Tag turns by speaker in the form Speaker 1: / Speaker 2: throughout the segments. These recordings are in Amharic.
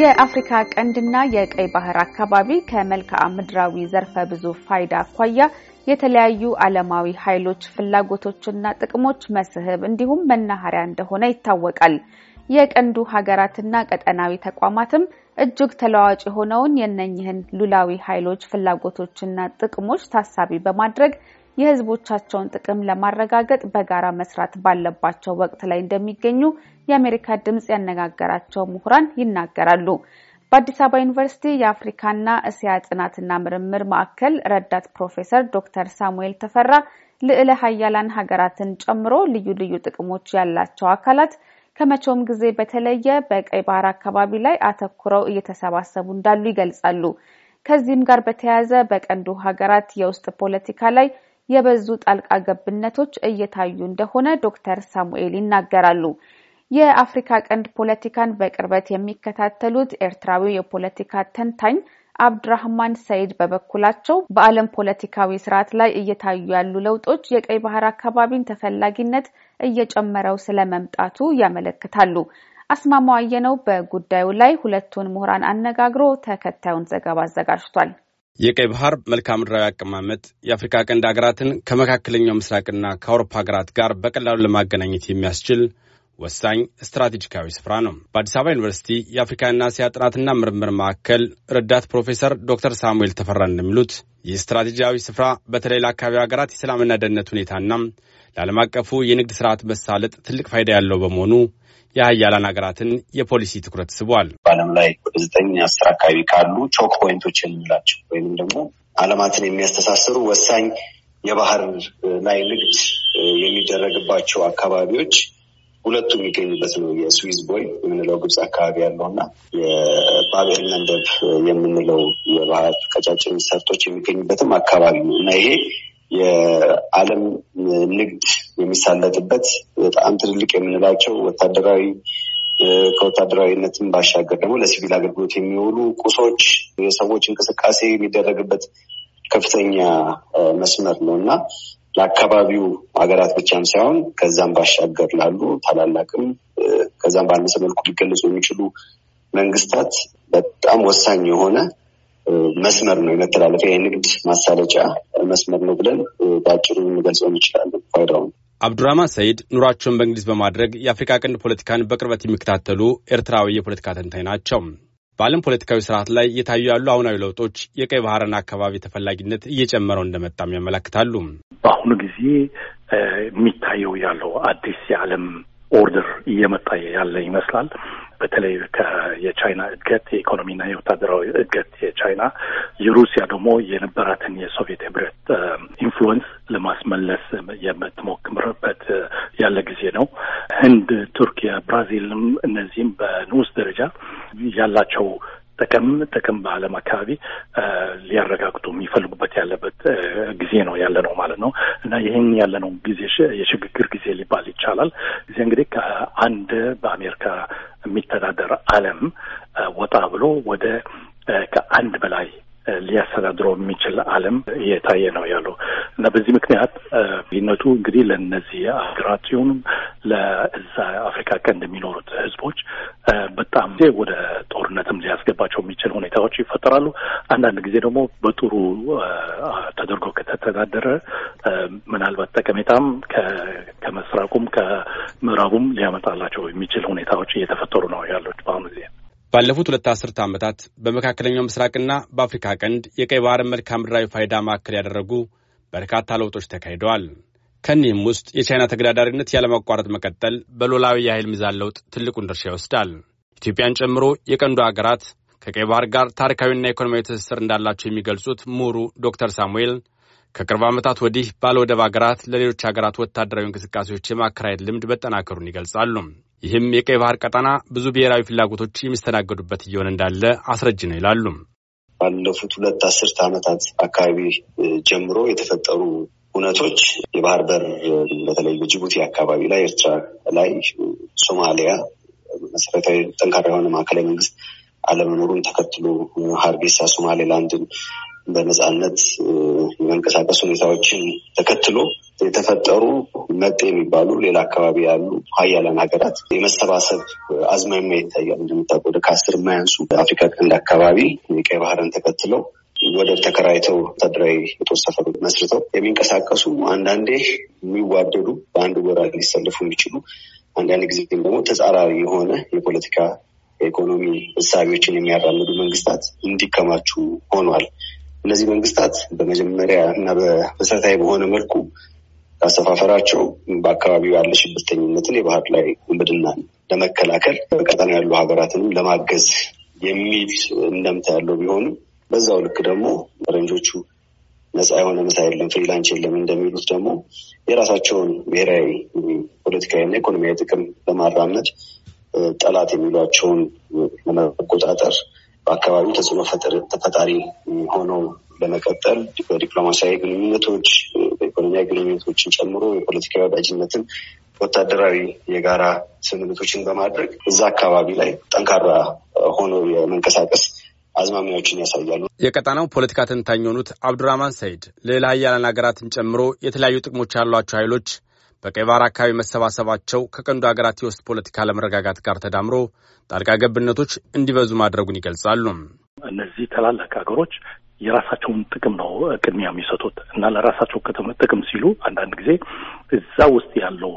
Speaker 1: የአፍሪካ ቀንድና የቀይ ባህር አካባቢ ከመልክዓ ምድራዊ ዘርፈ ብዙ ፋይዳ አኳያ የተለያዩ ዓለማዊ ኃይሎች ፍላጎቶችና ጥቅሞች መስህብ እንዲሁም መናኸሪያ እንደሆነ ይታወቃል። የቀንዱ ሀገራትና ቀጠናዊ ተቋማትም እጅግ ተለዋዋጭ የሆነውን የነኝህን ሉላዊ ኃይሎች ፍላጎቶችና ጥቅሞች ታሳቢ በማድረግ የሕዝቦቻቸውን ጥቅም ለማረጋገጥ በጋራ መስራት ባለባቸው ወቅት ላይ እንደሚገኙ የአሜሪካ ድምፅ ያነጋገራቸው ምሁራን ይናገራሉ። በአዲስ አበባ ዩኒቨርሲቲ የአፍሪካና እስያ ጥናትና ምርምር ማዕከል ረዳት ፕሮፌሰር ዶክተር ሳሙኤል ተፈራ ልዕለ ሀያላን ሀገራትን ጨምሮ ልዩ ልዩ ጥቅሞች ያላቸው አካላት ከመቼውም ጊዜ በተለየ በቀይ ባህር አካባቢ ላይ አተኩረው እየተሰባሰቡ እንዳሉ ይገልጻሉ። ከዚህም ጋር በተያያዘ በቀንዱ ሀገራት የውስጥ ፖለቲካ ላይ የበዙ ጣልቃ ገብነቶች እየታዩ እንደሆነ ዶክተር ሳሙኤል ይናገራሉ። የአፍሪካ ቀንድ ፖለቲካን በቅርበት የሚከታተሉት ኤርትራዊ የፖለቲካ ተንታኝ አብድራህማን ሰይድ በበኩላቸው በዓለም ፖለቲካዊ ስርዓት ላይ እየታዩ ያሉ ለውጦች የቀይ ባህር አካባቢን ተፈላጊነት እየጨመረው ስለመምጣቱ ያመለክታሉ። አስማማው አየነው በጉዳዩ ላይ ሁለቱን ምሁራን አነጋግሮ ተከታዩን ዘገባ አዘጋጅቷል።
Speaker 2: የቀይ ባህር መልክዓ ምድራዊ አቀማመጥ የአፍሪካ ቀንድ ሀገራትን ከመካከለኛው ምስራቅና ከአውሮፓ ሀገራት ጋር በቀላሉ ለማገናኘት የሚያስችል ወሳኝ ስትራቴጂካዊ ስፍራ ነው። በአዲስ አበባ ዩኒቨርሲቲ የአፍሪካና እስያ ጥናትና ምርምር ማዕከል ረዳት ፕሮፌሰር ዶክተር ሳሙኤል ተፈራ እንደሚሉት ይህ ስትራቴጂያዊ ስፍራ በተለይ ለአካባቢው ሀገራት የሰላምና ደህንነት ሁኔታና ለዓለም አቀፉ የንግድ ስርዓት መሳለጥ ትልቅ ፋይዳ ያለው በመሆኑ የሀያላን ሀገራትን የፖሊሲ ትኩረት ስቧል።
Speaker 3: በዓለም ላይ ወደ ዘጠኝ አስር አካባቢ ካሉ choke point ኦች የምንላቸው ወይም ደግሞ ዓለማትን የሚያስተሳስሩ ወሳኝ የባህር ላይ ንግድ የሚደረግባቸው አካባቢዎች ሁለቱ የሚገኙበት ነው። የስዊዝ ቦይ የምንለው ግብፅ አካባቢ ያለው እና የባብኤል መንደብ የምንለው የባህር ቀጫጭን ሰርጦች የሚገኙበትም አካባቢ ነው እና ይሄ የዓለም ንግድ የሚሳለጥበት በጣም ትልልቅ የምንላቸው ወታደራዊ ከወታደራዊነትም ባሻገር ደግሞ ለሲቪል አገልግሎት የሚውሉ ቁሶች፣ የሰዎች እንቅስቃሴ የሚደረግበት ከፍተኛ መስመር ነው እና ለአካባቢው ሀገራት ብቻም ሳይሆን ከዛም ባሻገር ላሉ ታላላቅም ከዛም ባነሰ መልኩ ሊገለጹ የሚችሉ መንግስታት በጣም ወሳኝ የሆነ መስመር ነው። የመተላለፊያ የንግድ ማሳለጫ መስመር ነው ብለን በአጭሩ እንገልጸው እንችላለን ፋይዳውን።
Speaker 2: አብዱራህማን ሰይድ ኑሯቸውን በእንግሊዝ በማድረግ የአፍሪካ ቀንድ ፖለቲካን በቅርበት የሚከታተሉ ኤርትራዊ የፖለቲካ ተንታኝ ናቸው። በዓለም ፖለቲካዊ ስርዓት ላይ እየታዩ ያሉ አሁናዊ ለውጦች የቀይ ባህርን አካባቢ ተፈላጊነት እየጨመረው እንደመጣም ያመለክታሉ።
Speaker 4: በአሁኑ ጊዜ የሚታየው ያለው አዲስ የዓለም order እየመጣ ያለ ይመስላል። በተለይ የቻይና እድገት የኢኮኖሚና የወታደራዊ እድገት የቻይና የሩሲያ ደግሞ የነበራትን የሶቪየት ህብረት influence ለማስመለስ የምትሞክርበት ያለ ጊዜ ነው። ህንድ፣ ቱርኪያ፣ ብራዚልም እነዚህም በንዑስ ደረጃ ያላቸው ጥቅም ጥቅም በዓለም አካባቢ ሊያረጋግጡ የሚፈልጉበት ያለበት ጊዜ ነው ያለ ነው ማለት ነው እና ይህን ያለ ነው ጊዜ የሽግግር ጊዜ ሊባል ይቻላል። ጊዜ እንግዲህ ከአንድ በአሜሪካ የሚተዳደር ዓለም ወጣ ብሎ ወደ ከአንድ በላይ ሊያስተዳድረው የሚችል ዓለም እየታየ ነው ያለው እና በዚህ ምክንያት ልዩነቱ እንግዲህ ለእነዚህ ሀገራት ሲሆኑም ለእዛ አፍሪካ ቀንድ የሚኖሩት ህዝቦች በጣም ወደ ጦርነትም ሊያስገባቸው የሚችል ሁኔታዎች ይፈጠራሉ። አንዳንድ ጊዜ ደግሞ በጥሩ ተደርጎ ከተተዳደረ ምናልባት ጠቀሜታም ከመስራቁም ከምዕራቡም ሊያመጣላቸው የሚችል ሁኔታዎች እየተፈጠሩ ነው ያሉት በአሁኑ ጊዜ።
Speaker 2: ባለፉት ሁለት አስርተ ዓመታት በመካከለኛው ምስራቅና በአፍሪካ ቀንድ የቀይ ባህርን መልክዓ ምድራዊ ፋይዳ ማዕከል ያደረጉ በርካታ ለውጦች ተካሂደዋል። ከኒህም ውስጥ የቻይና ተገዳዳሪነት ያለማቋረጥ መቀጠል በሎላዊ የኃይል ሚዛን ለውጥ ትልቁን ድርሻ ይወስዳል። ኢትዮጵያን ጨምሮ የቀንዱ ሀገራት ከቀይ ባህር ጋር ታሪካዊና ኢኮኖሚያዊ ትስስር እንዳላቸው የሚገልጹት ምሁሩ ዶክተር ሳሙኤል ከቅርብ ዓመታት ወዲህ ባለወደብ ሀገራት ለሌሎች ሀገራት ወታደራዊ እንቅስቃሴዎች የማከራየት ልምድ መጠናከሩን ይገልጻሉ። ይህም የቀይ ባህር ቀጠና ብዙ ብሔራዊ ፍላጎቶች የሚስተናገዱበት እየሆነ እንዳለ አስረጅ ነው ይላሉ።
Speaker 3: ባለፉት ሁለት አስርተ ዓመታት አካባቢ ጀምሮ የተፈጠሩ እውነቶች የባህር በር በተለይ በጅቡቲ አካባቢ ላይ፣ ኤርትራ ላይ፣ ሶማሊያ መሰረታዊ ጠንካራ የሆነ ማዕከላዊ መንግስት አለመኖሩን ተከትሎ ሀርጌሳ ሶማሌላንድን በነጻነት የመንቀሳቀስ ሁኔታዎችን ተከትሎ የተፈጠሩ መጤ የሚባሉ ሌላ አካባቢ ያሉ ሀያላን ሀገራት የመሰባሰብ አዝማሚያ ይታያል። እንደምታውቀው ወደ ከአስር የማያንሱ አፍሪካ ቀንድ አካባቢ የቀይ ባህርን ተከትለው ወደብ ተከራይተው ወታደራዊ የጦር ሰፈር መስርተው የሚንቀሳቀሱ አንዳንዴ የሚዋደዱ በአንድ ጎራ ሊሰልፉ የሚችሉ አንዳንድ ጊዜ ግን ደግሞ ተጻራሪ የሆነ የፖለቲካ የኢኮኖሚ እሳቢዎችን የሚያራምዱ መንግስታት እንዲከማቹ ሆኗል። እነዚህ መንግስታት በመጀመሪያ እና በመሰረታዊ በሆነ መልኩ ካሰፋፈራቸው በአካባቢው ያለ ሽብርተኝነትን፣ የባህር ላይ ውንብድናን ለመከላከል በቀጠና ያሉ ሀገራትንም ለማገዝ የሚል እንደምታ ያለው ቢሆንም በዛው ልክ ደግሞ ፈረንጆቹ ነፃ የሆነ ምሳ የለም ፍሪላንች የለም እንደሚሉት ደግሞ የራሳቸውን ብሔራዊ ፖለቲካዊና ኢኮኖሚያዊ ጥቅም ለማራመድ ጠላት የሚሏቸውን ለመቆጣጠር በአካባቢው ተጽዕኖ ፈጣሪ ሆነው ለመቀጠል በዲፕሎማሲያዊ ግንኙነቶች፣ በኢኮኖሚያዊ ግንኙነቶችን ጨምሮ የፖለቲካዊ ወዳጅነትን፣ ወታደራዊ የጋራ ስምምነቶችን በማድረግ እዛ አካባቢ ላይ ጠንካራ ሆነው የመንቀሳቀስ አዝማሚያዎችን ያሳያሉ።
Speaker 2: የቀጣናው ፖለቲካ ተንታኝ የሆኑት አብዱራህማን ሰይድ ሌላ ሀያላን ሀገራትን ጨምሮ የተለያዩ ጥቅሞች ያሏቸው ኃይሎች በቀይ ባህር አካባቢ መሰባሰባቸው ከቀንዱ ሀገራት የውስጥ ፖለቲካ አለመረጋጋት ጋር ተዳምሮ ጣልቃ ገብነቶች እንዲበዙ ማድረጉን ይገልጻሉ።
Speaker 4: እነዚህ ታላላቅ ሀገሮች የራሳቸውን ጥቅም ነው ቅድሚያ የሚሰጡት እና ለራሳቸው ጥቅም ሲሉ አንዳንድ ጊዜ እዛ ውስጥ ያለው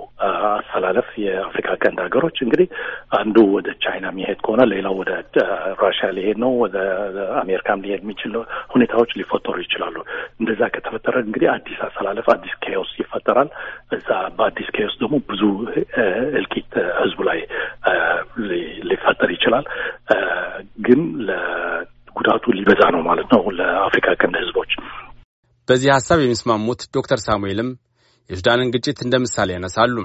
Speaker 4: አሰላለፍ የአፍሪካ ቀንድ ሀገሮች እንግዲህ አንዱ ወደ ቻይና የሚሄድ ከሆነ ሌላው ወደ ራሽያ ሊሄድ ነው፣ ወደ አሜሪካም ሊሄድ የሚችል ሁኔታዎች ሊፈጠሩ ይችላሉ። እንደዛ ከተፈጠረ እንግዲህ አዲስ አሰላለፍ፣ አዲስ ኬዎስ ይፈጠራል። እዛ በአዲስ ኬዎስ ደግሞ ብዙ እልቂት ህዝቡ ላይ ሊፈጠር ይችላል ግን ጉዳቱ ሊበዛ ነው ማለት ነው ለአፍሪካ ቀንድ ህዝቦች።
Speaker 2: በዚህ ሀሳብ የሚስማሙት ዶክተር ሳሙኤልም የሱዳንን ግጭት እንደ ምሳሌ ያነሳሉ።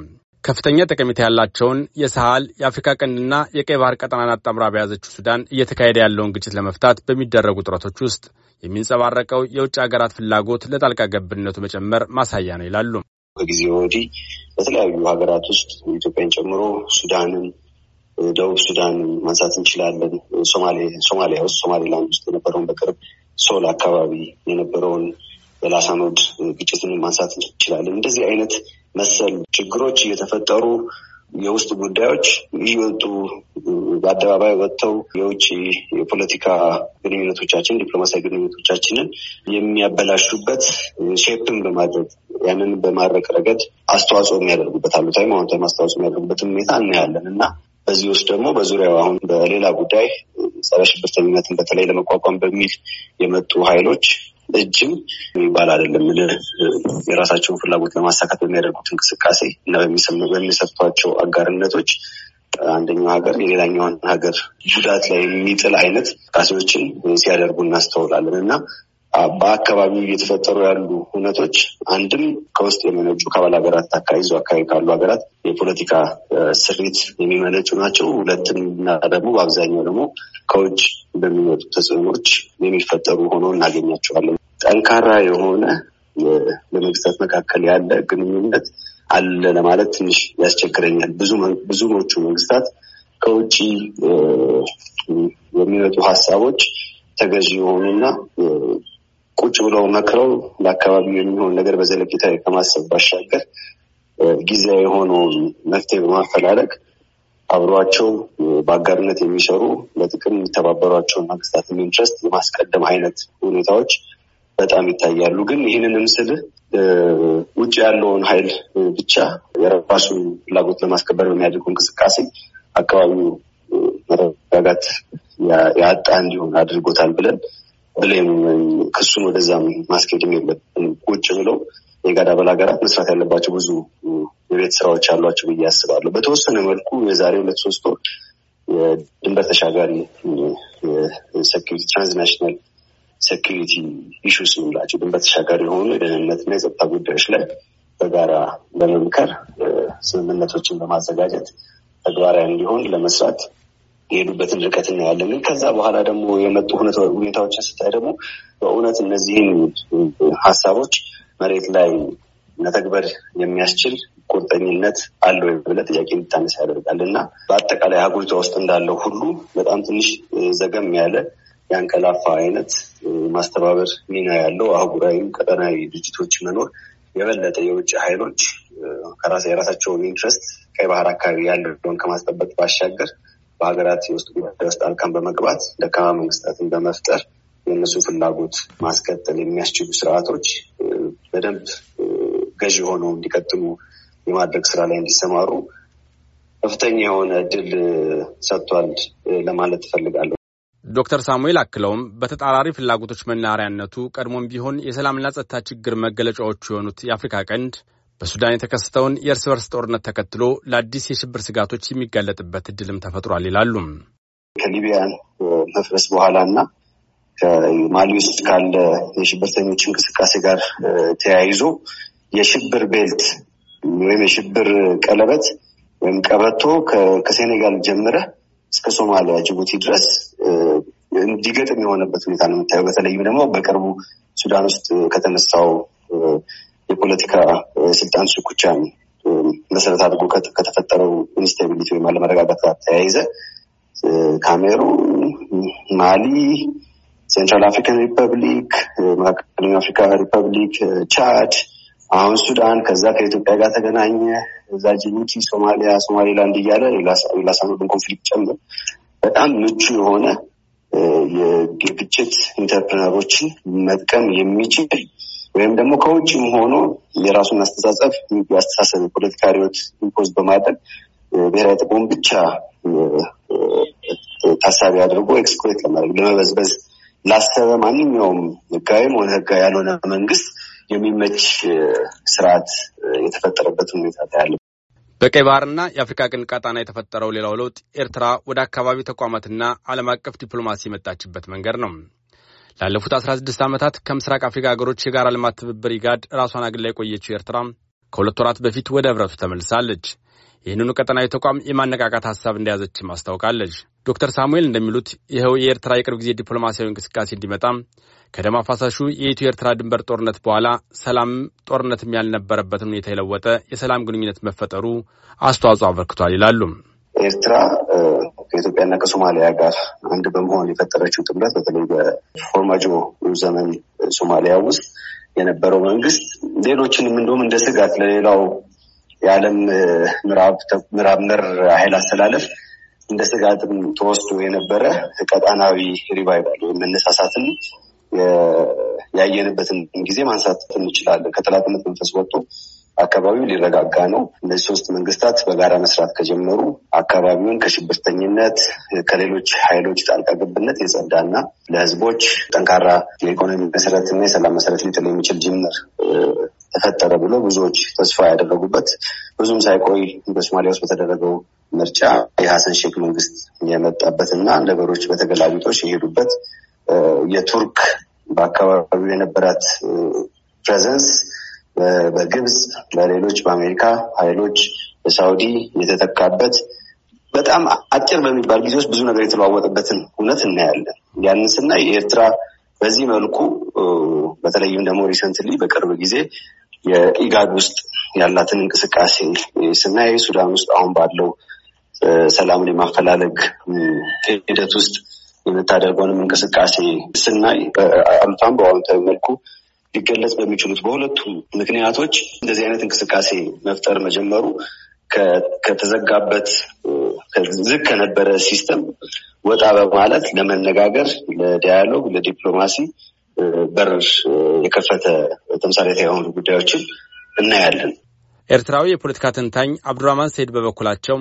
Speaker 2: ከፍተኛ ጠቀሜታ ያላቸውን የሳህል የአፍሪካ ቀንድና የቀይ ባህር ቀጠናን አጣምራ በያዘችው ሱዳን እየተካሄደ ያለውን ግጭት ለመፍታት በሚደረጉ ጥረቶች ውስጥ የሚንጸባረቀው የውጭ ሀገራት ፍላጎት ለጣልቃ ገብነቱ መጨመር ማሳያ ነው ይላሉ።
Speaker 3: ከጊዜ ወዲህ በተለያዩ ሀገራት ውስጥ ኢትዮጵያን ጨምሮ ሱዳንን ደቡብ ሱዳን ማንሳት እንችላለን። ሶማሊያ ውስጥ ሶማሌላንድ ውስጥ የነበረውን በቅርብ ሶል አካባቢ የነበረውን የላሳኖድ ግጭትን ማንሳት እንችላለን። እንደዚህ አይነት መሰል ችግሮች እየተፈጠሩ የውስጥ ጉዳዮች እየወጡ በአደባባይ ወጥተው የውጭ የፖለቲካ ግንኙነቶቻችን ዲፕሎማሲያዊ ግንኙነቶቻችንን የሚያበላሹበት ሼፕን በማድረግ ያንን በማድረግ ረገድ አስተዋጽኦ የሚያደርጉበት አሉታዊ አዎንታዊ አስተዋጽኦ የሚያደርጉበትን ሁኔታ እናያለን እና በዚህ ውስጥ ደግሞ በዙሪያው አሁን በሌላ ጉዳይ ጸረ ሽብርተኝነትን በተለይ ለመቋቋም በሚል የመጡ ኃይሎች እጅም የሚባል አይደለም። የራሳቸውን ፍላጎት ለማሳካት በሚያደርጉት እንቅስቃሴ እና በሚሰጥቷቸው አጋርነቶች አንደኛው ሀገር የሌላኛውን ሀገር ጉዳት ላይ የሚጥል አይነት እንቅስቃሴዎችን ሲያደርጉ እናስተውላለን እና በአካባቢው እየተፈጠሩ ያሉ እውነቶች አንድም ከውስጥ የመነጩ ከአባል ሀገራት አካባቢ አካባቢ ካሉ ሀገራት የፖለቲካ ስሪት የሚመነጩ ናቸው። ሁለትም እና ደግሞ በአብዛኛው ደግሞ ከውጭ በሚመጡ ተጽዕኖች የሚፈጠሩ ሆነው እናገኛቸዋለን። ጠንካራ የሆነ በመንግስታት መካከል ያለ ግንኙነት አለ ለማለት ትንሽ ያስቸግረኛል። ብዙዎቹ መንግስታት ከውጭ የሚመጡ ሀሳቦች ተገዢ የሆኑና ቁጭ ብለው መክረው ለአካባቢው የሚሆን ነገር በዘለቄታ ከማሰብ ባሻገር ጊዜያዊ የሆነውን መፍትሄ በማፈላለግ አብሯቸው በአጋርነት የሚሰሩ ለጥቅም የሚተባበሯቸውን መንግስታትን interest የማስቀደም አይነት ሁኔታዎች በጣም ይታያሉ። ግን ይህንንም ስልህ ውጭ ያለውን ኃይል ብቻ የራሱን ፍላጎት ለማስከበር በሚያደርገው እንቅስቃሴ አካባቢው መረጋጋት ያጣ እንዲሆን አድርጎታል ብለን blame ክሱን ወደዛም ማስኬድም የለብንም። ቁጭ ብለው የኢጋድ አባል ሀገራት መስራት ያለባቸው ብዙ የቤት ስራዎች አሏቸው ብዬ አስባለሁ። በተወሰነ መልኩ የዛሬ ሁለት ሶስት ወር የድንበር ተሻጋሪ security transnational security ኢሹስ የምንላቸው ድንበር ተሻጋሪ የሆኑ የደህንነትና የጸጥታ ጉዳዮች ላይ በጋራ በመምከር ስምምነቶችን በማዘጋጀት ተግባራዊ እንዲሆን ለመስራት የሄዱበትን ርቀት እናያለን። ግን ከዛ በኋላ ደግሞ የመጡ ሁኔታዎችን ስታይ ደግሞ በእውነት እነዚህን ሀሳቦች መሬት ላይ መተግበር የሚያስችል ቁርጠኝነት አለው ብለህ ጥያቄ እንድታነሳ ያደርጋል እና በአጠቃላይ ሀገሪቷ ውስጥ እንዳለው ሁሉ በጣም ትንሽ ዘገም ያለ የአንቀላፋ አይነት ማስተባበር ሚና ያለው አህጉራዊም ቀጠናዊ ድርጅቶች መኖር የበለጠ የውጭ ኃይሎች የራሳቸውን interest ቀይ ባህር አካባቢ ያለውን ከማስጠበቅ ባሻገር በሀገራት የውስጥ ጉዳይ ውስጥ ጣልቃን በመግባት ደካማ መንግስታትን በመፍጠር የእነሱ ፍላጎት ማስቀጠል የሚያስችሉ ስርዓቶች በደንብ ገዢ ሆነው እንዲቀጥሉ የማድረግ ስራ ላይ እንዲሰማሩ ከፍተኛ የሆነ እድል ሰጥቷል ለማለት እፈልጋለሁ።
Speaker 2: ዶክተር ሳሙኤል አክለውም በተጣራሪ ፍላጎቶች መናኸሪያነቱ ቀድሞም ቢሆን የሰላምና ጸጥታ ችግር መገለጫዎቹ የሆኑት የአፍሪካ ቀንድ በሱዳን የተከሰተውን የእርስ በርስ ጦርነት ተከትሎ ለአዲስ የሽብር ስጋቶች የሚጋለጥበት እድልም ተፈጥሯል ይላሉ።
Speaker 3: ከሊቢያን መፍረስ በኋላ እና ከማሊ ውስጥ ካለ የሽብርተኞች እንቅስቃሴ ጋር ተያይዞ የሽብር belt ወይም የሽብር ቀለበት ወይም ቀበቶ ከሴኔጋል ጀምረ እስከ ሶማሊያ ጅቡቲ ድረስ እንዲገጥም የሆነበት ሁኔታ ነው የምታየው። በተለይም ደግሞ በቅርቡ ሱዳን ውስጥ ከተነሳው የፖለቲካ ስልጣን ሽኩቻን መሰረት አድርጎ ከተፈጠረው instability ወይም አለመረጋጋት ጋር ተያይዘ ካሜሩን፣ ማሊ፣ Central African Republic፣ መካከለኛው አፍሪካ ሪፐብሊክ፣ ቻድ፣ አሁን ሱዳን፣ ከዛ ከኢትዮጵያ ጋር ተገናኘ፣ እዛ ጅቡቲ፣ ሶማሊያ፣ ሶማሌላንድ እያለ የላሳኖድን conflict ጨምሮ በጣም ምቹ የሆነ የግጭት entrepreneur ኦችን መጥቀም የሚችል ወይም ደግሞ ከውጭም ሆኖ የራሱን አስተሳሰብ የአስተሳሰብ የፖለቲካ ርዕዮት impose በማድረግ ብሔራዊ ጥቅሙን ብቻ ታሳቢ አድርጎ exploit ለማድረግ ለመበዝበዝ ላሰበ ማንኛውም ህጋዊም ሆነ ህጋዊ ያልሆነ መንግስት የሚመች ስርዓት የተፈጠረበት ሁኔታ ታያለህ።
Speaker 2: በቀይ ባህርና የአፍሪካ ቀንድ ቀጣና የተፈጠረው ሌላው ለውጥ ኤርትራ ወደ አካባቢው ተቋማትና ዓለም አቀፍ ዲፕሎማሲ የመጣችበት መንገድ ነው። ላለፉት 16 ዓመታት ከምስራቅ አፍሪካ ሀገሮች የጋራ ልማት ትብብር ኢጋድ ራሷን አግላ የቆየችው ኤርትራ ከሁለት ወራት በፊት ወደ ህብረቱ ተመልሳለች። ይህንኑ ቀጠናዊ ተቋም የማነቃቃት ሀሳብ እንደያዘችም አስታውቃለች። ዶክተር ሳሙኤል እንደሚሉት ይኸው የኤርትራ የቅርብ ጊዜ ዲፕሎማሲያዊ እንቅስቃሴ እንዲመጣም ከደም አፋሳሹ የኢትዮ ኤርትራ ድንበር ጦርነት በኋላ ሰላምም ጦርነትም ያልነበረበትን ሁኔታ የለወጠ የሰላም ግንኙነት መፈጠሩ አስተዋጽኦ አበርክቷል ይላሉ።
Speaker 3: ኤርትራ ከኢትዮጵያና ከሶማሊያ ጋር አንድ በመሆን የፈጠረችው ጥምረት በተለይ በፎርማጆ ዘመን ሶማሊያ ውስጥ የነበረው መንግስት ሌሎችንም እንደውም እንደ ስጋት ለሌላው የዓለም ምዕራብ መር ኃይል አስተላለፍ እንደ ስጋትም ተወስዶ የነበረ ቀጣናዊ ሪቫይቫል ወይም መነሳሳትን ያየንበትን ጊዜ ማንሳት እንችላለን። ከጠላትነት መንፈስ ወጥቶ አካባቢው ሊረጋጋ ነው። እነዚህ ሶስት መንግስታት በጋራ መስራት ከጀመሩ አካባቢውን ከሽብርተኝነት፣ ከሌሎች ኃይሎች ጣልቃ ገብነት የጸዳና ለህዝቦች ጠንካራ የኢኮኖሚ መሰረትና የሰላም መሰረት ሊጥል የሚችል ጅምር ተፈጠረ ብሎ ብዙዎች ተስፋ ያደረጉበት ብዙም ሳይቆይ በሶማሊያ ውስጥ በተደረገው ምርጫ የሀሰን ሼክ መንግስት የመጣበት እና ነገሮች በተገላቢጦች የሄዱበት የቱርክ በአካባቢው የነበራት ፕሬዘንስ በግብፅ በሌሎች በአሜሪካ ኃይሎች በሳውዲ የተተካበት በጣም አጭር በሚባል ጊዜ ውስጥ ብዙ ነገር የተለዋወጠበትን እውነት እናያለን። ያንን ስናይ የኤርትራ በዚህ መልኩ በተለይም ደግሞ recently በቅርብ ጊዜ የኢጋድ ውስጥ ያላትን እንቅስቃሴ ስናይ ሱዳን ውስጥ አሁን ባለው ሰላምን የማፈላለግ ሂደት ውስጥ የምታደርገውንም እንቅስቃሴ ስናይ በአሉታም በአዎንታዊ መልኩ ሊገለጽ በሚችሉት በሁለቱ ምክንያቶች እንደዚህ አይነት እንቅስቃሴ መፍጠር መጀመሩ ከተዘጋበት ዝግ ከነበረ system ወጣ በማለት ለመነጋገር፣ ለ dialogue፣ ለዲፕሎማሲ በር የከፈተ ተምሳሌት የሆኑ ጉዳዮችን እናያለን።
Speaker 2: ኤርትራዊ የፖለቲካ ተንታኝ አብዱራህማን ሰይድ በበኩላቸው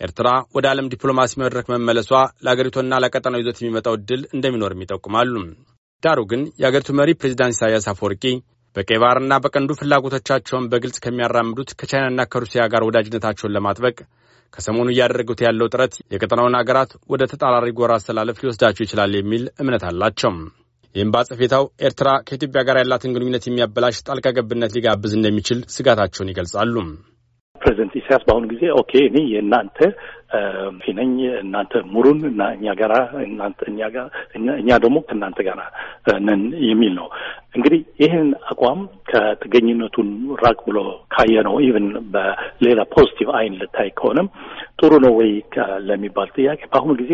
Speaker 2: ኤርትራ ወደ ዓለም ዲፕሎማሲ መድረክ መመለሷ ለአገሪቱና ለቀጠናው ይዞት የሚመጣው እድል እንደሚኖርም ይጠቁማሉ። ዳሩ ግን የአገሪቱ መሪ ፕሬዚዳንት ኢሳያስ አፈወርቂ በቀይ ባህርና በቀንዱ ፍላጎቶቻቸውን በግልጽ ከሚያራምዱት ከቻይናና ከሩሲያ ጋር ወዳጅነታቸውን ለማጥበቅ ከሰሞኑ እያደረጉት ያለው ጥረት የቀጠናውን አገራት ወደ ተጻራሪ ጎራ አስተላለፍ ሊወስዳቸው ይችላል የሚል እምነት አላቸው። ይህም በአጸፌታው ኤርትራ ከኢትዮጵያ ጋር ያላትን ግንኙነት የሚያበላሽ ጣልቃ ገብነት ሊጋብዝ እንደሚችል ስጋታቸውን ይገልጻሉ።
Speaker 4: ፕሬዚደንት ኢሳያስ በአሁኑ ጊዜ okay እኔ የእናንተ ነኝ እናንተ ሙሩን እና እኛ ጋራ እናንተ እኛ ጋር እኛ ደግሞ ከእናንተ ጋር ነን የሚል ነው። እንግዲህ ይህን አቋም ከጥገኝነቱን ራቅ ብሎ ካየ ነው even በሌላ positive አይን ልታይ ከሆነም ጥሩ ነው ወይ ለሚባል ጥያቄ በአሁኑ ጊዜ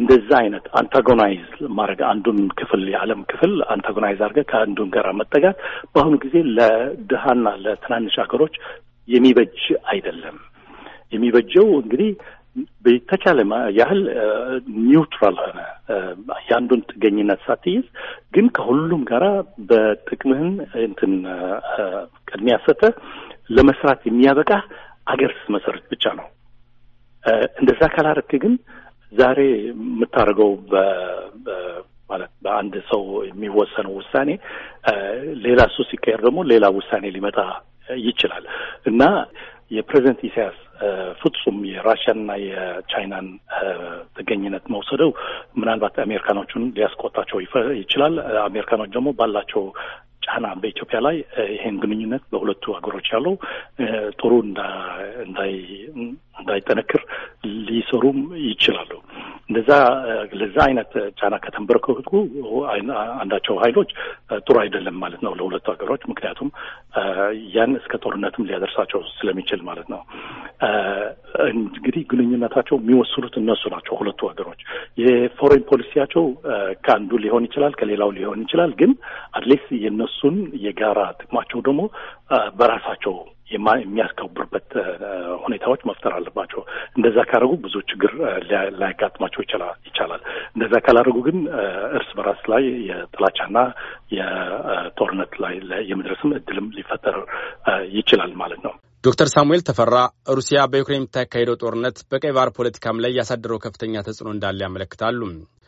Speaker 4: እንደዛ አይነት antagonize ማድረግ አንዱን ክፍል የዓለም ክፍል antagonize አድርገህ ከአንዱን ጋር መጠጋት በአሁኑ ጊዜ ለድሃና ለትናንሽ ሀገሮች የሚበጅ አይደለም። የሚበጀው እንግዲህ በተቻለ ያህል neutral ሆነ የአንዱን ጥገኝነት ሳትይዝ ግን ከሁሉም ጋራ በጥቅምህን እንትን ቅድሚያ ሰጥተህ ለመስራት የሚያበቃ አገር ስትመሰርት ብቻ ነው። እንደዛ ካላረክ ግን ዛሬ የምታደርገው ማለት በአንድ ሰው የሚወሰነው ውሳኔ ሌላ እሱ ሲካሄድ ደግሞ ሌላ ውሳኔ ሊመጣ ይችላል እና የፕሬዚደንት ኢሳያስ ፍጹም የራሽያንና የቻይናን ጥገኝነት መውሰደው ምናልባት አሜሪካኖቹን ሊያስቆጣቸው ይችላል። አሜሪካኖች ደግሞ ባላቸው ጫና በኢትዮጵያ ላይ ይሄን ግንኙነት በሁለቱ ሀገሮች ያለው ጥሩ እንዳይጠነክር ሊሰሩም ይችላሉ። እንደዛ ለዛ አይነት ጫና ከተንበረከኩ አንዳቸው ኃይሎች ጥሩ አይደለም ማለት ነው ለሁለቱ ሀገሮች። ምክንያቱም ያን እስከ ጦርነትም ሊያደርሳቸው ስለሚችል ማለት ነው። እንግዲህ ግንኙነታቸው የሚወስኑት እነሱ ናቸው ሁለቱ ሀገሮች። የ foreign policy ያቸው ከአንዱ ሊሆን ይችላል፣ ከሌላው ሊሆን ይችላል። ግን at least የእነሱን የጋራ ጥቅማቸው ደግሞ በራሳቸው የሚያስከብሩበት ሁኔታዎች መፍጠር አለባቸው። እንደዛ ካደረጉ ብዙ ችግር ላያጋጥማቸው ይቻላል። እንደዛ ካላደረጉ ግን እርስ በራስ ላይ የጥላቻና የጦርነት ላይ የመድረስም እድልም ሊፈጠር ይችላል ማለት ነው።
Speaker 2: ዶክተር ሳሙኤል ተፈራ ሩሲያ በዩክሬን የምታካሄደው ጦርነት በቀይ ባህር ፖለቲካም ላይ ያሳደረው ከፍተኛ ተጽዕኖ እንዳለ ያመለክታሉ።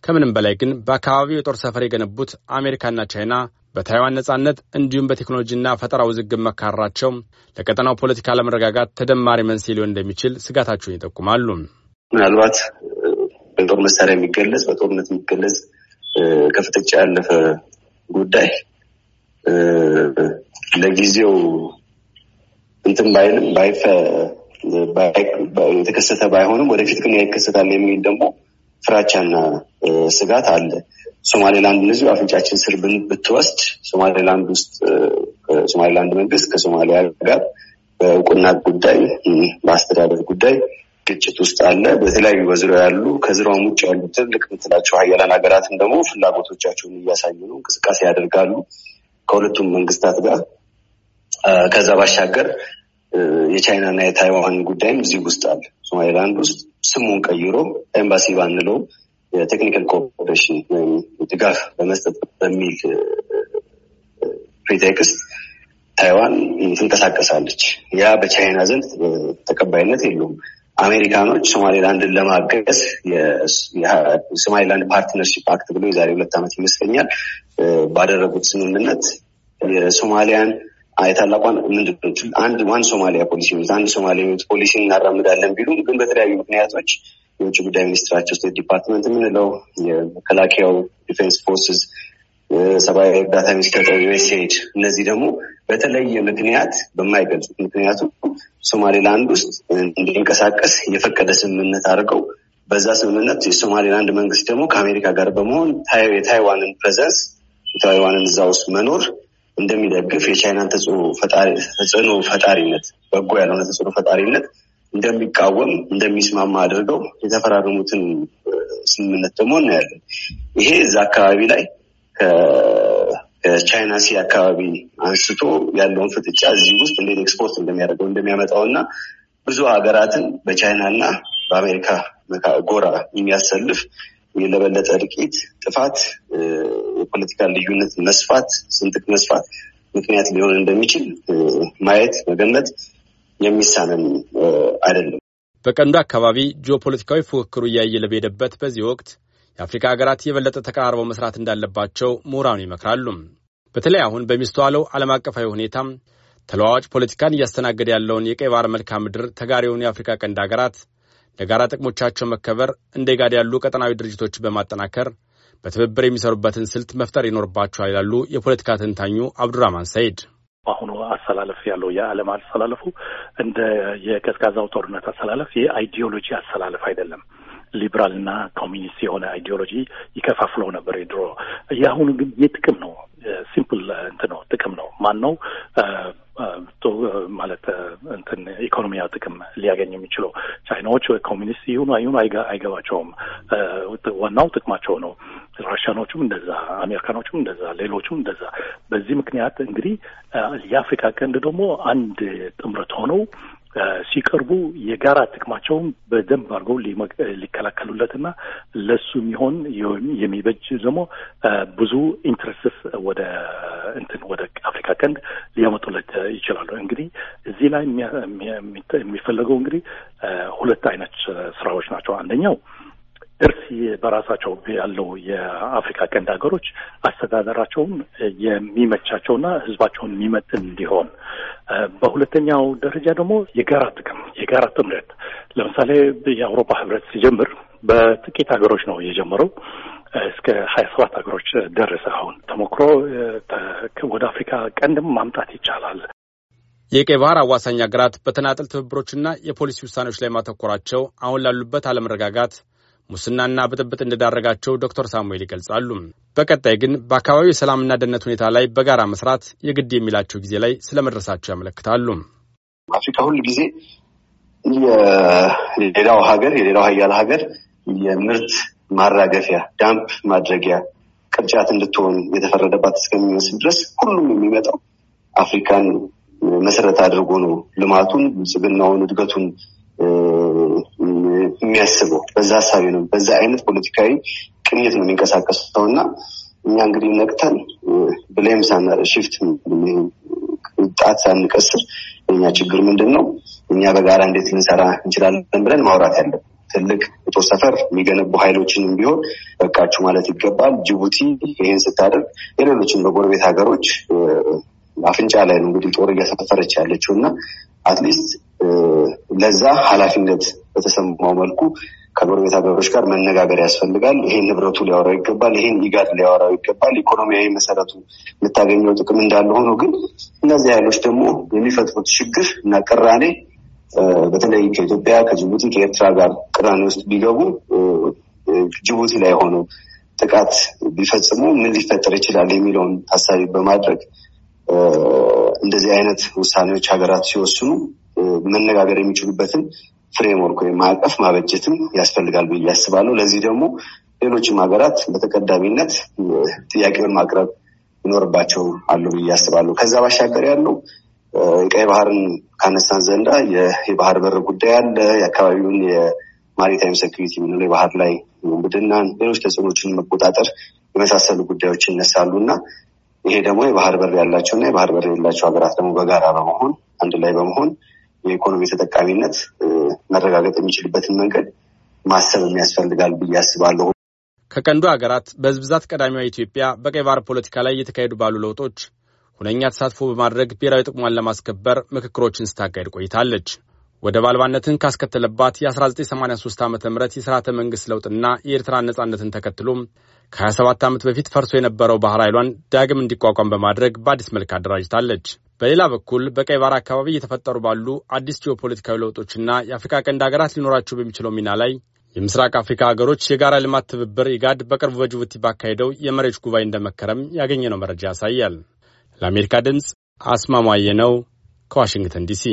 Speaker 2: ከምንም በላይ ግን በአካባቢው የጦር ሰፈር የገነቡት አሜሪካና ቻይና በታይዋን ነጻነት እንዲሁም በቴክኖሎጂና ፈጠራ ውዝግብ መካረራቸው ለቀጠናው ፖለቲካ አለመረጋጋት ተደማሪ መንስኤ ሊሆን እንደሚችል ስጋታቸውን ይጠቁማሉ።
Speaker 3: ምናልባት በጦር መሳሪያ የሚገለጽ በጦርነት የሚገለጽ ከፍጥጫ ያለፈ ጉዳይ ለጊዜው እንትን ባይልም የተከሰተ ባይሆንም ወደፊት ግን ይከሰታል የሚል ደግሞ ፍራቻና ስጋት አለ። ሶማሌላንድ እነዚሁ አፍንጫችን ስር ብትወስድ ሶማሌላንድ ውስጥ ሶማሌላንድ መንግስት ከሶማሊያ ጋር በእውቅና ጉዳይ በአስተዳደር ጉዳይ ግጭት ውስጥ አለ። በተለያዩ በዙሪያው ያሉ ከዙሪያውም ውጭ ያሉ ትልቅ የምትላቸው ሀያላን ሀገራትም ደግሞ ፍላጎቶቻቸውን እያሳዩ ነው፣ እንቅስቃሴ ያደርጋሉ ከሁለቱም መንግስታት ጋር። ከዛ ባሻገር የቻይናና የታይዋን ጉዳይም እዚህ ውስጥ አለ። ሶማሌላንድ ውስጥ ስሙን ቀይሮ ኤምባሲ ባንለው የ technical cooperation ወይም ድጋፍ በመስጠት በሚል pretext ታይዋን ትንቀሳቀሳለች። ያ በቻይና ዘንድ ተቀባይነት የለውም። አሜሪካኖች ሶማሌላንድን ለማገዝ የ Somaliland Partnership Act ብሎ የዛሬ ሁለት ዓመት ይመስለኛል ባደረጉት ስምምነት የሶማሊያን የታላቋን ምንድን አንድ one Somalia policy አንድ ሶማሊያ ፖሊሲ እናራምዳለን ቢሉም ግን በተለያዩ ምክንያቶች የውጭ ጉዳይ ሚኒስትራቸው State Department የምንለው የመከላከያው Defense Forces ሰብአዊ እርዳታ የሚሰጠው ዩኤስኤድ እነዚህ ደግሞ በተለየ ምክንያት በማይገልጹት ምክንያቱ ሶማሌላንድ ውስጥ እንዲንቀሳቀስ የፈቀደ ስምምነት አድርገው በዛ ስምምነት የሶማሌላንድ መንግስት ደግሞ ከአሜሪካ ጋር በመሆን የታይዋንን presence የታይዋንን እዛ ውስጥ መኖር እንደሚደግፍ የቻይናን ተጽዕኖ ፈጣሪነት በጎ ያልሆነ ተጽዕኖ ፈጣሪነት እንደሚቃወም እንደሚስማማ አድርገው የተፈራረሙትን ስምምነት ደግሞ እናያለን። ይሄ እዛ አካባቢ ላይ ከ China Sea አካባቢ አንስቶ ያለውን ፍጥጫ እዚህ ውስጥ እንዴት ኤክስፖርት እንደሚያደርገው እንደሚያመጣው እና ብዙ ሀገራትን በቻይና እና በአሜሪካ ጎራ የሚያሰልፍ ለበለጠ እልቂት፣ ጥፋት፣ የፖለቲካ ልዩነት መስፋት፣ ስንጥቅ መስፋት ምክንያት ሊሆን እንደሚችል ማየት መገመት የሚሳነን አይደለም።
Speaker 2: በቀንዱ አካባቢ ጂኦፖለቲካዊ ፉክክሩ እያየለ በሄደበት በዚህ ወቅት የአፍሪካ ሀገራት የበለጠ ተቀራርበው መስራት እንዳለባቸው ምሁራኑ ይመክራሉ። በተለይ አሁን በሚስተዋለው ዓለም አቀፋዊ ሁኔታም ተለዋዋጭ ፖለቲካን እያስተናገደ ያለውን የቀይ ባህር መልክዓ ምድር ተጋሪውን የአፍሪካ ቀንድ ሀገራት ለጋራ ጥቅሞቻቸው መከበር እንደ ጋድ ያሉ ቀጠናዊ ድርጅቶችን በማጠናከር በትብብር የሚሰሩበትን ስልት መፍጠር ይኖርባቸዋል ይላሉ የፖለቲካ ተንታኙ አብዱራህማን ሰይድ።
Speaker 4: አሁኑ አሰላለፍ ያለው የዓለም አሰላለፉ እንደ የቀዝቃዛው ጦርነት አሰላለፍ የ ideology አሰላለፍ አይደለም። ሊብራል እና ኮሚኒስት የሆነ ideology ይከፋፍለው ነበር የድሮ። የአሁኑ ግን የጥቅም ነው። simple እንትን ነው፣ ጥቅም ነው። ማን ነው ማለት እንትን ኢኮኖሚያዊ ጥቅም ሊያገኝ የሚችለው? ቻይናዎች ኮሚኒስት ይሁኑ አይሁኑ አይገባቸውም። ዋናው ጥቅማቸው ነው። ራሽያኖቹም እንደዛ፣ አሜሪካኖቹም እንደዛ፣ ሌሎቹም እንደዛ። በዚህ ምክንያት እንግዲህ የአፍሪካ ቀንድ ደግሞ አንድ ጥምረት ሆነው ሲቀርቡ የጋራ ጥቅማቸውን በደንብ አድርገው ሊከላከሉለትና ለሱ የሚሆን የሚበጅ ደግሞ ብዙ interests ወደ እንትን ወደ አፍሪካ ቀንድ ሊያመጡለት ይችላሉ። እንግዲህ እዚህ ላይ የሚፈለገው እንግዲህ ሁለት አይነት ስራዎች ናቸው። አንደኛው እርስ በራሳቸው ያለው የአፍሪካ ቀንድ ሀገሮች አስተዳደራቸውን የሚመቻቸውና ሕዝባቸውን የሚመጥን እንዲሆን፣ በሁለተኛው ደረጃ ደግሞ የጋራ ጥቅም የጋራ ጥምረት ለምሳሌ የአውሮፓ ሕብረት ሲጀምር በጥቂት ሀገሮች ነው የጀመረው። እስከ ሀያ ሰባት ሀገሮች ደረሰ። አሁን ተሞክሮ ወደ አፍሪካ ቀንድም ማምጣት ይቻላል።
Speaker 2: የቀይ ባህር አዋሳኝ ሀገራት በተናጠል ትብብሮችና የፖሊሲ ውሳኔዎች ላይ ማተኮራቸው አሁን ላሉበት አለመረጋጋት ሙስናና ብጥብጥ እንደዳረጋቸው ዶክተር ሳሙኤል ይገልጻሉ። በቀጣይ ግን በአካባቢው የሰላምና ደህንነት ሁኔታ ላይ በጋራ መስራት የግድ የሚላቸው ጊዜ ላይ ስለ መድረሳቸው ያመለክታሉ።
Speaker 3: አፍሪካ ሁል ጊዜ የሌላው ሀገር የሌላው ሀያል ሀገር የምርት ማራገፊያ dump ማድረጊያ ቅርጫት እንድትሆን የተፈረደባት እስከሚመስል ድረስ ሁሉም የሚመጣው አፍሪካን መሰረት አድርጎ ነው። ልማቱን፣ ብልጽግናውን፣ እድገቱን የሚያስበው በዛ ሀሳብ ነው። በዛ አይነት ፖለቲካዊ ቅኝት ነው የሚንቀሳቀሰው እና እኛ እንግዲህ ነቅተን blame ሳና shift ጣት ሳንቀስር የኛ ችግር ምንድን ነው፣ እኛ በጋራ እንዴት ልንሰራ እንችላለን ብለን ማውራት ያለን ትልቅ የጦር ሰፈር የሚገነቡ ኃይሎችንም ቢሆን በቃችሁ ማለት ይገባል። ጅቡቲ ይህን ስታደርግ የሌሎችን በጎረቤት ሀገሮች አፍንጫ ላይ ነው እንግዲህ ጦር እያሰፈረች ያለችው እና at least ለዛ ኃላፊነት በተሰማው መልኩ ከጎረቤት ሀገሮች ጋር መነጋገር ያስፈልጋል። ይሄን ህብረቱ ሊያወራው ይገባል። ይሄን ኢጋድ ሊያወራው ይገባል። ኢኮኖሚያዊ መሰረቱ የምታገኘው ጥቅም እንዳለ ሆኖ ግን እነዚህ ኃይሎች ደግሞ የሚፈጥሩት ችግር እና ቅራኔ በተለይ ከኢትዮጵያ፣ ከጅቡቲ፣ ከኤርትራ ጋር ቅራኔ ውስጥ ቢገቡ ጅቡቲ ላይ ሆነው ጥቃት ቢፈጽሙ ምን ሊፈጠር ይችላል የሚለውን ታሳቢ በማድረግ እንደዚህ አይነት ውሳኔዎች ሀገራት ሲወስኑ መነጋገር የሚችሉበትን framework ወይም ማዕቀፍ ማበጀትም ያስፈልጋል ብዬ አስባለሁ። ለዚህ ደግሞ ሌሎችም ሀገራት በተቀዳሚነት ጥያቄውን ማቅረብ ይኖርባቸዋል ብዬ አስባለሁ። ከዛ ባሻገር ያለው የቀይ ባህርን ካነሳን ዘንዳ የባህር በር ጉዳይ አለ። የአካባቢውን የ maritime security የምንለው የባህር ላይ ውንብድናን፣ ሌሎች ተጽዕኖችን መቆጣጠር የመሳሰሉ ጉዳዮች ይነሳሉ እና ይሄ ደግሞ የባህር በር ያላቸው እና የባህር በር የሌላቸው ሀገራት ደግሞ በጋራ በመሆን አንድ ላይ በመሆን የኢኮኖሚ ተጠቃሚነት መረጋገጥ የሚችልበትን መንገድ ማሰብ የሚያስፈልጋል ብዬ አስባለሁ።
Speaker 2: ከቀንዱ ሀገራት በሕዝብ ብዛት ቀዳሚዋ ኢትዮጵያ በቀይ ባህር ፖለቲካ ላይ እየተካሄዱ ባሉ ለውጦች ሁነኛ ተሳትፎ በማድረግ ብሔራዊ ጥቅሟን ለማስከበር ምክክሮችን ስታካሄድ ቆይታለች። ወደብ አልባነትን ካስከተለባት የ1983 ዓ ም የስርዓተ መንግሥት ለውጥና የኤርትራ ነጻነትን ተከትሎም ከ27 ዓመት በፊት ፈርሶ የነበረው ባህር ኃይሏን ዳግም እንዲቋቋም በማድረግ በአዲስ መልክ አደራጅታለች። በሌላ በኩል በቀይ ባህር አካባቢ እየተፈጠሩ ባሉ አዲስ ጂኦፖለቲካዊ ለውጦችና የአፍሪካ ቀንድ ሀገራት ሊኖራቸው በሚችለው ሚና ላይ የምስራቅ አፍሪካ ሀገሮች የጋራ ልማት ትብብር ኢጋድ በቅርቡ በጅቡቲ ባካሄደው የመሪዎች ጉባኤ እንደመከረም ያገኘነው መረጃ ያሳያል። ለአሜሪካ ድምፅ አስማማየ ነው ከዋሽንግተን ዲሲ